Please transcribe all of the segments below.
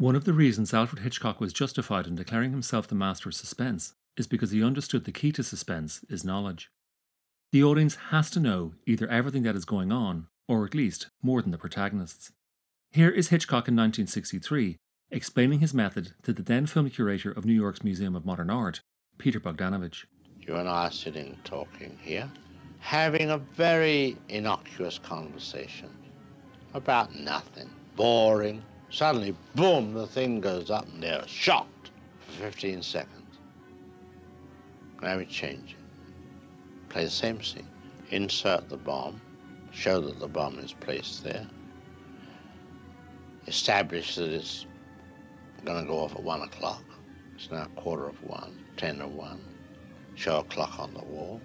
One of the reasons Alfred Hitchcock was justified in declaring himself the master of suspense is because he understood the key to suspense is knowledge. The audience has to know either everything that is going on, or at least more than the protagonists. Here is Hitchcock in 1963 explaining his method to the then film curator of New York's Museum of Modern Art, Peter Bogdanovich. You and I are sitting talking here, having a very innocuous conversation about nothing, boring. Suddenly, boom, the thing goes up and they're shocked for 15 seconds. Now we change it. Play the same scene. Insert the bomb, show that the bomb is placed there, establish that it's going to go off at one o'clock. It's now quarter of one, ten of one. Show a clock on the wall.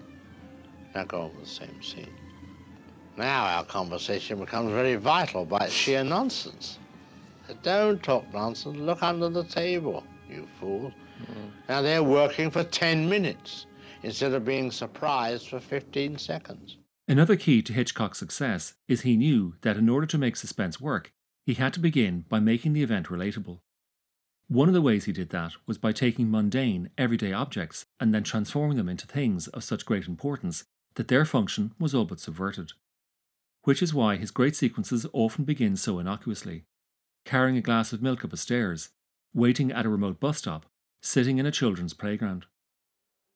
Now go over the same scene. Now our conversation becomes very vital by sheer nonsense. Don't talk nonsense. Look under the table, you fool. Mm. Now they're working for 10 minutes instead of being surprised for 15 seconds. Another key to Hitchcock's success is he knew that in order to make suspense work, he had to begin by making the event relatable. One of the ways he did that was by taking mundane, everyday objects and then transforming them into things of such great importance that their function was all but subverted. Which is why his great sequences often begin so innocuously carrying a glass of milk up a stairs, waiting at a remote bus stop, sitting in a children's playground.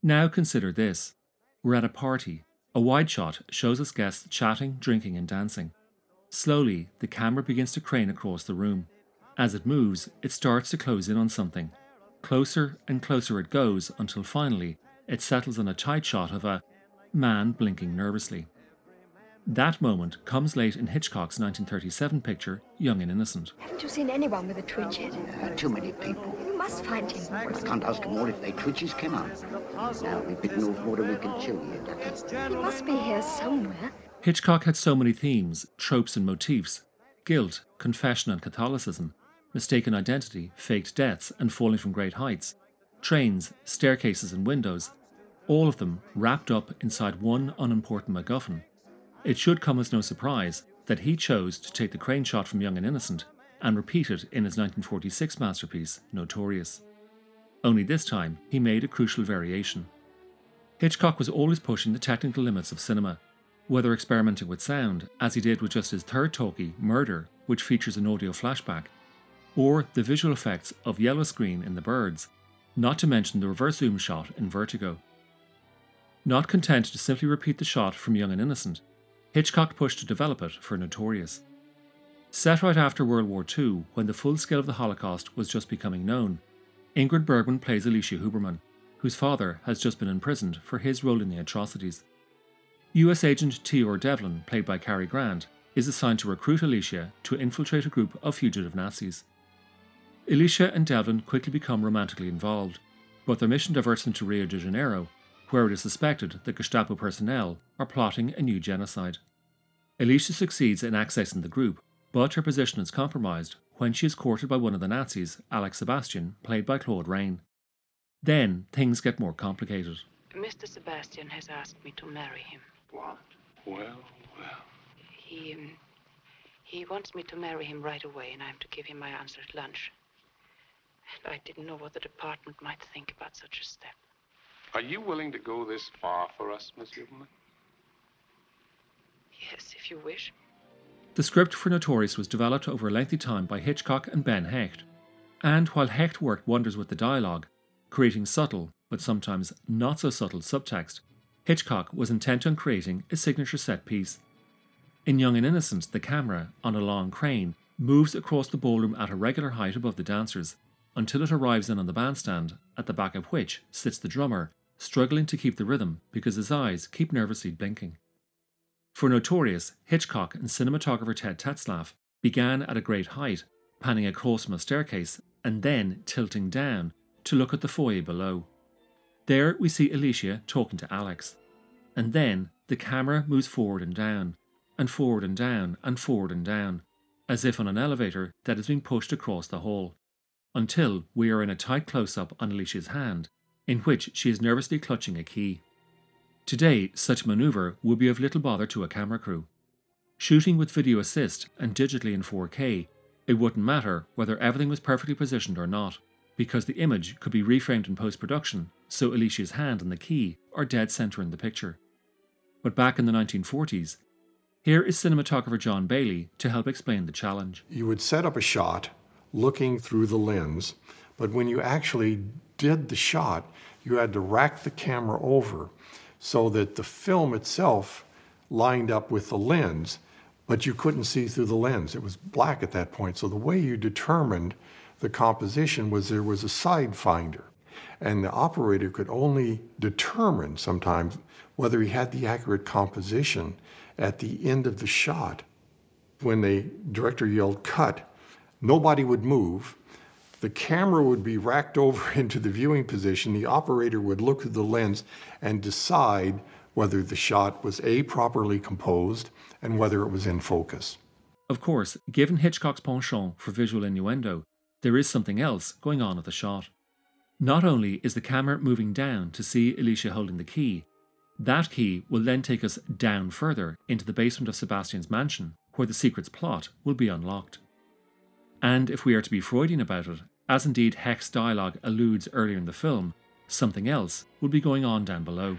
Now consider this we're at a party. A wide shot shows us guests chatting, drinking, and dancing. Slowly, the camera begins to crane across the room. As it moves, it starts to close in on something. Closer and closer it goes until finally it settles on a tight shot of a man blinking nervously. That moment comes late in Hitchcock's 1937 picture, Young and Innocent. Haven't you seen anyone with a twitch yet? Uh, too many people. You must find him. Well, I can't ask them all if they twitches come on. Now we've bitten off more than we can chew here, Ducky. He must be here somewhere. Hitchcock had so many themes, tropes, and motifs guilt, confession, and Catholicism, mistaken identity, faked deaths, and falling from great heights, trains, staircases, and windows, all of them wrapped up inside one unimportant MacGuffin. It should come as no surprise that he chose to take the crane shot from Young and Innocent and repeat it in his 1946 masterpiece, Notorious. Only this time, he made a crucial variation. Hitchcock was always pushing the technical limits of cinema, whether experimenting with sound, as he did with just his third talkie, Murder, which features an audio flashback, or the visual effects of yellow screen in The Birds, not to mention the reverse zoom shot in Vertigo. Not content to simply repeat the shot from Young and Innocent, Hitchcock pushed to develop it for Notorious. Set right after World War II, when the full scale of the Holocaust was just becoming known, Ingrid Bergman plays Alicia Huberman, whose father has just been imprisoned for his role in the atrocities. US agent Theodore Devlin, played by Cary Grant, is assigned to recruit Alicia to infiltrate a group of fugitive Nazis. Alicia and Devlin quickly become romantically involved, but their mission diverts them to Rio de Janeiro, where it is suspected that Gestapo personnel are plotting a new genocide. Alicia succeeds in accessing the group, but her position is compromised when she is courted by one of the Nazis, Alex Sebastian, played by Claude Rains. Then things get more complicated. Mr. Sebastian has asked me to marry him. What? Well, well. He, um, he wants me to marry him right away, and I'm to give him my answer at lunch. And I didn't know what the department might think about such a step. Are you willing to go this far for us, Miss Huberman? Yes, if you wish. The script for Notorious was developed over a lengthy time by Hitchcock and Ben Hecht. And while Hecht worked wonders with the dialogue, creating subtle, but sometimes not so subtle subtext, Hitchcock was intent on creating a signature set piece. In Young and Innocent, the camera, on a long crane, moves across the ballroom at a regular height above the dancers until it arrives in on the bandstand, at the back of which sits the drummer struggling to keep the rhythm because his eyes keep nervously blinking. For Notorious, Hitchcock and cinematographer Ted Tetzlaff began at a great height, panning across from a staircase and then tilting down to look at the foyer below. There we see Alicia talking to Alex. And then the camera moves forward and down, and forward and down, and forward and down, as if on an elevator that is being pushed across the hall, until we are in a tight close up on Alicia's hand in which she is nervously clutching a key. Today, such maneuver would be of little bother to a camera crew. Shooting with video assist and digitally in 4K, It wouldn't matter whether everything was perfectly positioned or not, because the image could be reframed in post production, so Alicia's hand and the key are dead center in the picture. But back in the 1940s, here is cinematographer John Bailey to help explain the challenge. You would set up a shot looking through the lens, but when you actually did the shot, you had to rack the camera over so that the film itself lined up with the lens, but you couldn't see through the lens. It was black at that point. So the way you determined the composition was there was a side finder, and the operator could only determine sometimes whether he had the accurate composition at the end of the shot. When the director yelled cut, nobody would move. The camera would be racked over into the viewing position. The operator would look through the lens and decide whether the shot was A, properly composed, and whether it was in focus. Of course, given Hitchcock's penchant for visual innuendo, there is something else going on at the shot. Not only is the camera moving down to see Alicia holding the key, that key will then take us down further into the basement of Sebastian's mansion, where the secret's plot will be unlocked. And if we are to be Freudian about it, as indeed Hecht's dialogue alludes earlier in the film, something else will be going on down below.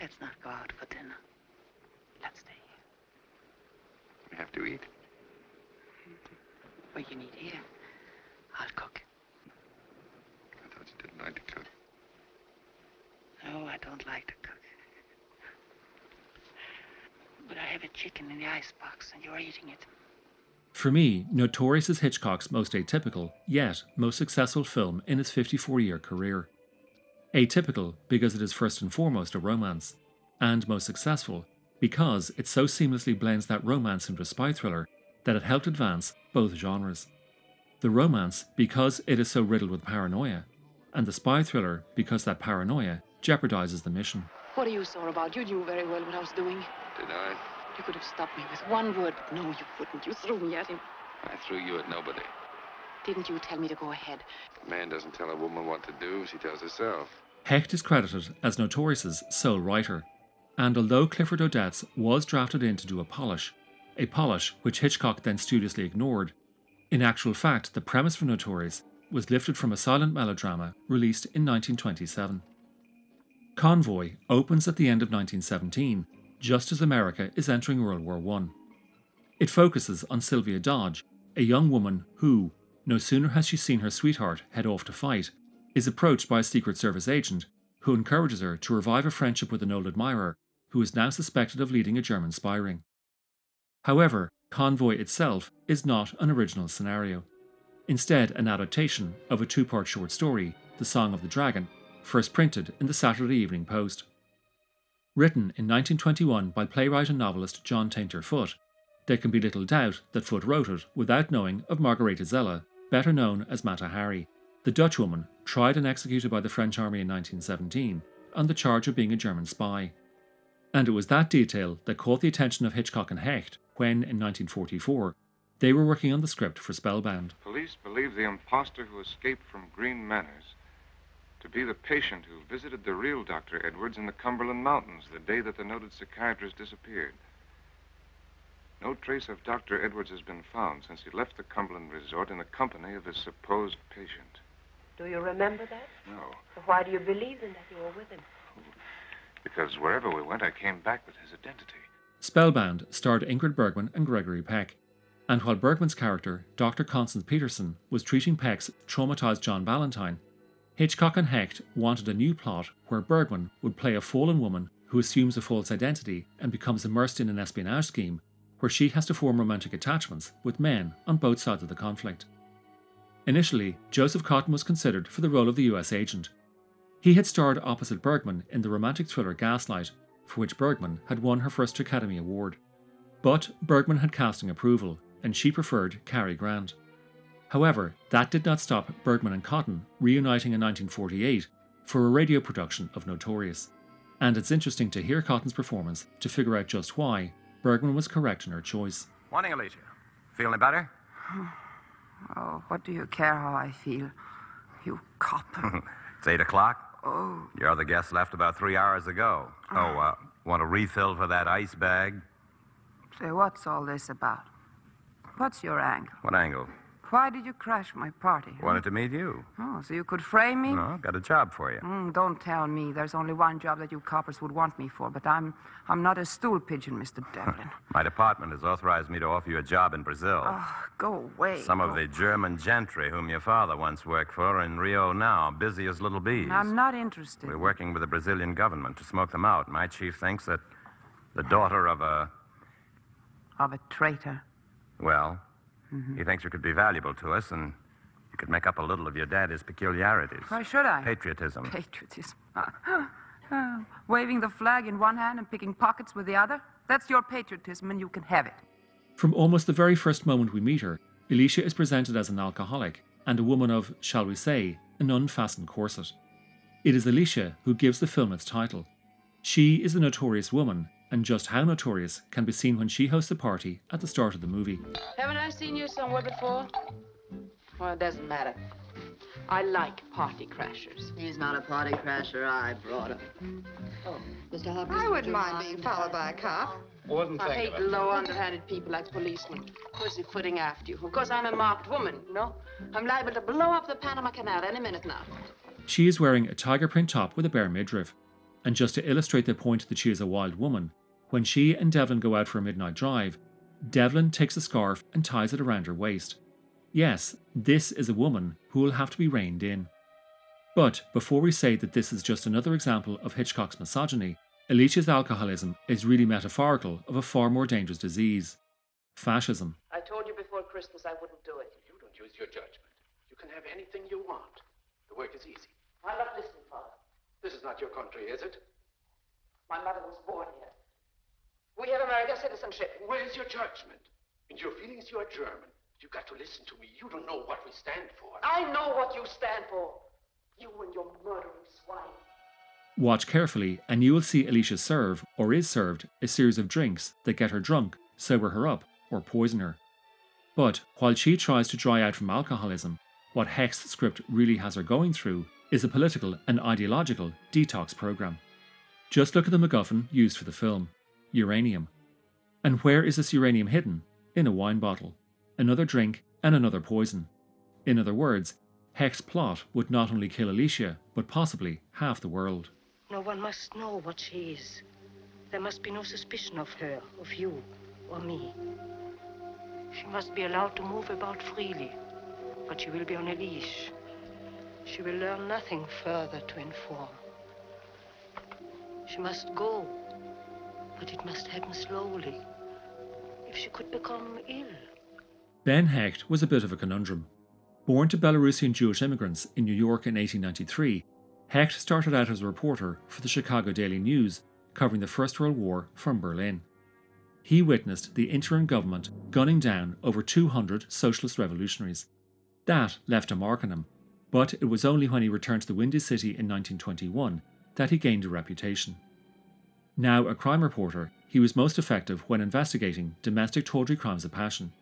Let's not go out for dinner. Let's stay here. We have to eat. What you need here, I'll cook. I thought you didn't like to cook. No, I don't like to cook. But I have a chicken in the icebox, and you're eating it. For me, Notorious is Hitchcock's most atypical, yet most successful film in his 54 year career. Atypical because it is first and foremost a romance, and most successful because it so seamlessly blends that romance into a spy thriller that it helped advance both genres. The romance because it is so riddled with paranoia, and the spy thriller because that paranoia jeopardizes the mission. What are you sore about? You knew very well what I was doing. Did I? You could have stopped me with one word, but no, you wouldn't. You threw me at him. I threw you at nobody. Didn't you tell me to go ahead? A man doesn't tell a woman what to do, she tells herself. Hecht is credited as Notorious's sole writer, and although Clifford Odets was drafted in to do a polish, a polish which Hitchcock then studiously ignored, in actual fact, the premise for Notorious was lifted from a silent melodrama released in 1927. Convoy opens at the end of 1917, just as America is entering World War I. It focuses on Sylvia Dodge, a young woman who, no sooner has she seen her sweetheart head off to fight, is approached by a Secret Service agent who encourages her to revive a friendship with an old admirer who is now suspected of leading a German spy ring. However, Convoy itself is not an original scenario. Instead, an adaptation of a two part short story, The Song of the Dragon, first printed in the Saturday Evening Post. Written in 1921 by playwright and novelist John Tainter Foote, there can be little doubt that Foote wrote it without knowing of Margaretha Zelle, better known as Mata Hari, the Dutch woman tried and executed by the French army in 1917 on the charge of being a German spy. And it was that detail that caught the attention of Hitchcock and Hecht when, in 1944, they were working on the script for Spellbound. Police believe the impostor who escaped from Green Manors to be the patient who visited the real Dr. Edwards in the Cumberland Mountains the day that the noted psychiatrist disappeared. No trace of Dr. Edwards has been found since he left the Cumberland resort in the company of his supposed patient. Do you remember that? No, So why do you believe then that you were with him? because wherever we went, I came back with his identity. Spellbound starred Ingrid Bergman and Gregory Peck. And while Bergman's character, Dr. Constance Peterson, was treating Peck's traumatized John Ballantyne, Hitchcock and Hecht wanted a new plot where Bergman would play a fallen woman who assumes a false identity and becomes immersed in an espionage scheme where she has to form romantic attachments with men on both sides of the conflict. Initially, Joseph Cotten was considered for the role of the US agent. He had starred opposite Bergman in the romantic thriller Gaslight, for which Bergman had won her first Academy Award. But Bergman had casting approval, and she preferred Cary Grant. However, that did not stop Bergman and Cotten reuniting in 1948 for a radio production of Notorious. And it's interesting to hear Cotten's performance to figure out just why Bergman was correct in her choice. Morning, Alicia. Feeling better? Oh, what do you care how I feel? You cop. It's 8 o'clock. oh, Your other guest left about three hours ago. Oh, uh, want a refill for that ice bag? say, what's all this about? What's your angle? What angle? Why did you crash my party? Wanted to meet you. Oh, so you could frame me? No, got a job for you. Mm, don't tell me. There's only one job that you coppers would want me for, but I'm I'm not a stool pigeon, Mr. Devlin. My department has authorized me to offer you a job in Brazil. oh, go away. Some of the German gentry whom your father once worked for are in Rio now, busy as little bees. I'm not interested. We're working with the Brazilian government to smoke them out. My chief thinks that the daughter of a, Of a traitor. well, Mhm. he thinks you could be valuable to us and you could make up a little of your daddy's peculiarities. Why should I? Patriotism. Patriotism. Oh, Waving the flag in one hand and picking pockets with the other? That's your patriotism, and you can have it. From almost the very first moment we meet her, Alicia is presented as an alcoholic and a woman of, shall we say, an unfastened corset. It is Alicia who gives the film its title. She is the notorious woman, and just how notorious can be seen when she hosts a party at the start of the movie. Haven't I seen you somewhere before? Well, it doesn't matter. I like party crashers. He's not a party crasher. I brought him. Oh, Mr. Hopkins. I wouldn't mind being followed by a cop. Wouldn't I hate of low, underhanded people like policemen. Pussyfooting after you. Of course, I'm a marked woman, you know? I'm liable to blow up the Panama Canal any minute now. She is wearing a tiger print top with a bare midriff. And just to illustrate the point that she is a wild woman, when she and Devlin go out for a midnight drive, Devlin takes a scarf and ties it around her waist. Yes, this is a woman who will have to be reined in. But before we say that this is just another example of Hitchcock's misogyny, Alicia's alcoholism is really metaphorical of a far more dangerous disease fascism. I told you before Christmas I wouldn't do it. You don't use your judgment. You can have anything you want. The work is easy. I'm not listening, Father. This is not your country, is it? My mother was born here. We have American citizenship. Where's your judgment? And your feelings, you are German. You've got to listen to me. You don't know what we stand for. I know what you stand for. You and your murdering swine. Watch carefully, and you will see Alicia serve, or is served, a series of drinks that get her drunk, sober her up, or poison her. But while she tries to dry out from alcoholism, what Hecht's script really has her going through is a political and ideological detox program. Just look at the MacGuffin used for the film uranium. And where is this uranium hidden? In a wine bottle. Another drink and another poison. In other words, Hecht's plot would not only kill Alicia, but possibly half the world. No one must know what she is. There must be no suspicion of her, of you, or me. She must be allowed to move about freely, but she will be on a leash. She will learn nothing further to inform. She must go, but it must happen slowly. If she could become ill, Ben Hecht was a bit of a conundrum. Born to Belarusian Jewish immigrants in New York in 1893, Hecht started out as a reporter for the Chicago Daily News, covering the First World War from Berlin. He witnessed the interim government gunning down over 200 socialist revolutionaries. That left a mark on him, but it was only when he returned to the Windy City in 1921 that he gained a reputation. Now a crime reporter, he was most effective when investigating domestic tawdry crimes of passion.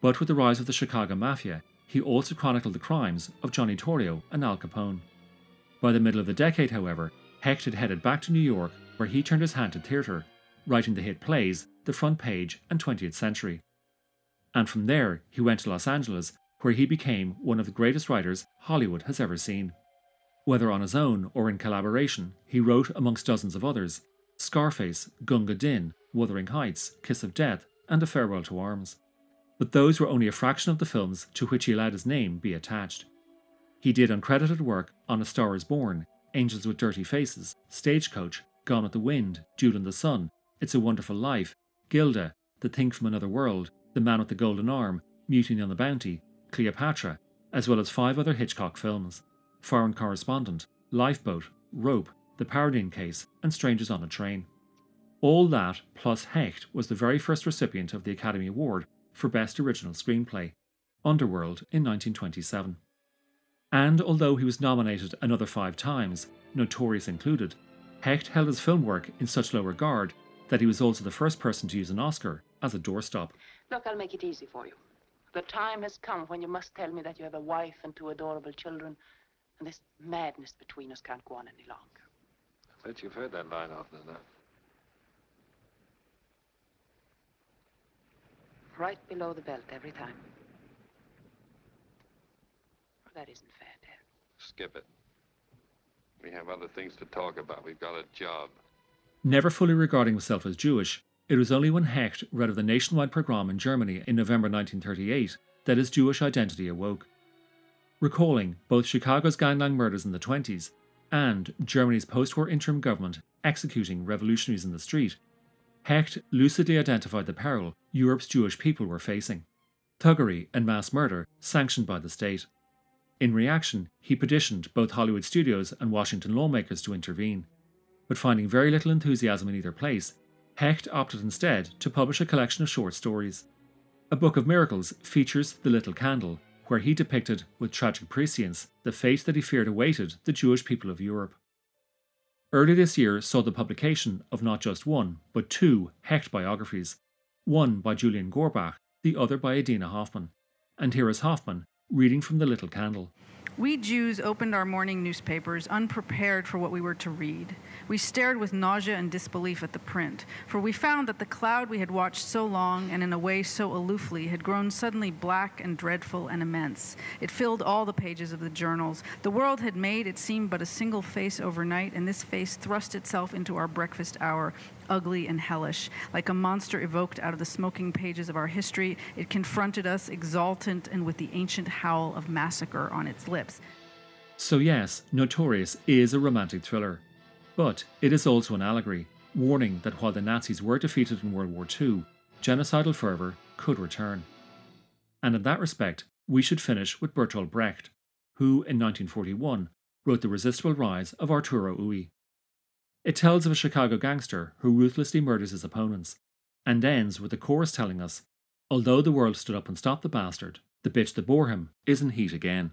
But with the rise of the Chicago Mafia, he also chronicled the crimes of Johnny Torrio and Al Capone. By the middle of the decade, however, Hecht had headed back to New York, where he turned his hand to theatre, writing the hit plays The Front Page and 20th Century. And from there, he went to Los Angeles, where he became one of the greatest writers Hollywood has ever seen. Whether on his own or in collaboration, he wrote amongst dozens of others Scarface, Gunga Din, Wuthering Heights, Kiss of Death, and A Farewell to Arms. But those were only a fraction of the films to which he allowed his name be attached. He did uncredited work on A Star is Born, Angels with Dirty Faces, Stagecoach, Gone with the Wind, Duel in the Sun, It's a Wonderful Life, Gilda, The Thing from Another World, The Man with the Golden Arm, Mutiny on the Bounty, Cleopatra, as well as five other Hitchcock films Foreign Correspondent, Lifeboat, Rope, The Paradine Case, and Strangers on a Train. All that, plus Hecht, was the very first recipient of the Academy Award for Best Original Screenplay, Underworld, in 1927. And although he was nominated another five times, Notorious included, Hecht held his film work in such low regard that he was also the first person to use an Oscar as a doorstop. Look, I'll make it easy for you. The time has come when you must tell me that you have a wife and two adorable children, and this madness between us can't go on any longer. I bet you've heard that line often enough. Right below the belt every time. Well, that isn't fair, Dad. Skip it. We have other things to talk about. We've got a job. Never fully regarding himself as Jewish, it was only when Hecht read of the nationwide pogrom in Germany in November 1938 that his Jewish identity awoke. Recalling both Chicago's gangland murders in the 20s and Germany's post war interim government executing revolutionaries in the street, Hecht lucidly identified the peril Europe's Jewish people were facing thuggery and mass murder sanctioned by the state. In reaction, he petitioned both Hollywood studios and Washington lawmakers to intervene. But finding very little enthusiasm in either place, Hecht opted instead to publish a collection of short stories. A Book of Miracles features The Little Candle, where he depicted with tragic prescience the fate that he feared awaited the Jewish people of Europe. Early this year saw the publication of not just one, but two Hecht biographies, one by Julien Gorbach, the other by Adina Hoffman. And here is Hoffman reading from The Little Candle. We Jews opened our morning newspapers unprepared for what we were to read. We stared with nausea and disbelief at the print, for we found that the cloud we had watched so long and in a way so aloofly had grown suddenly black and dreadful and immense. It filled all the pages of the journals. The world had made, it seemed, but a single face overnight, and this face thrust itself into our breakfast hour, ugly and hellish. Like a monster evoked out of the smoking pages of our history, it confronted us, exultant and with the ancient howl of massacre on its lips. So, yes, Notorious is a romantic thriller. But it is also an allegory, warning that while the Nazis were defeated in World War II, genocidal fervour could return. And in that respect, we should finish with Bertolt Brecht, who in 1941 wrote The Resistible Rise of Arturo Ui. It tells of a Chicago gangster who ruthlessly murders his opponents, and ends with the chorus telling us, although the world stood up and stopped the bastard, the bitch that bore him is in heat again.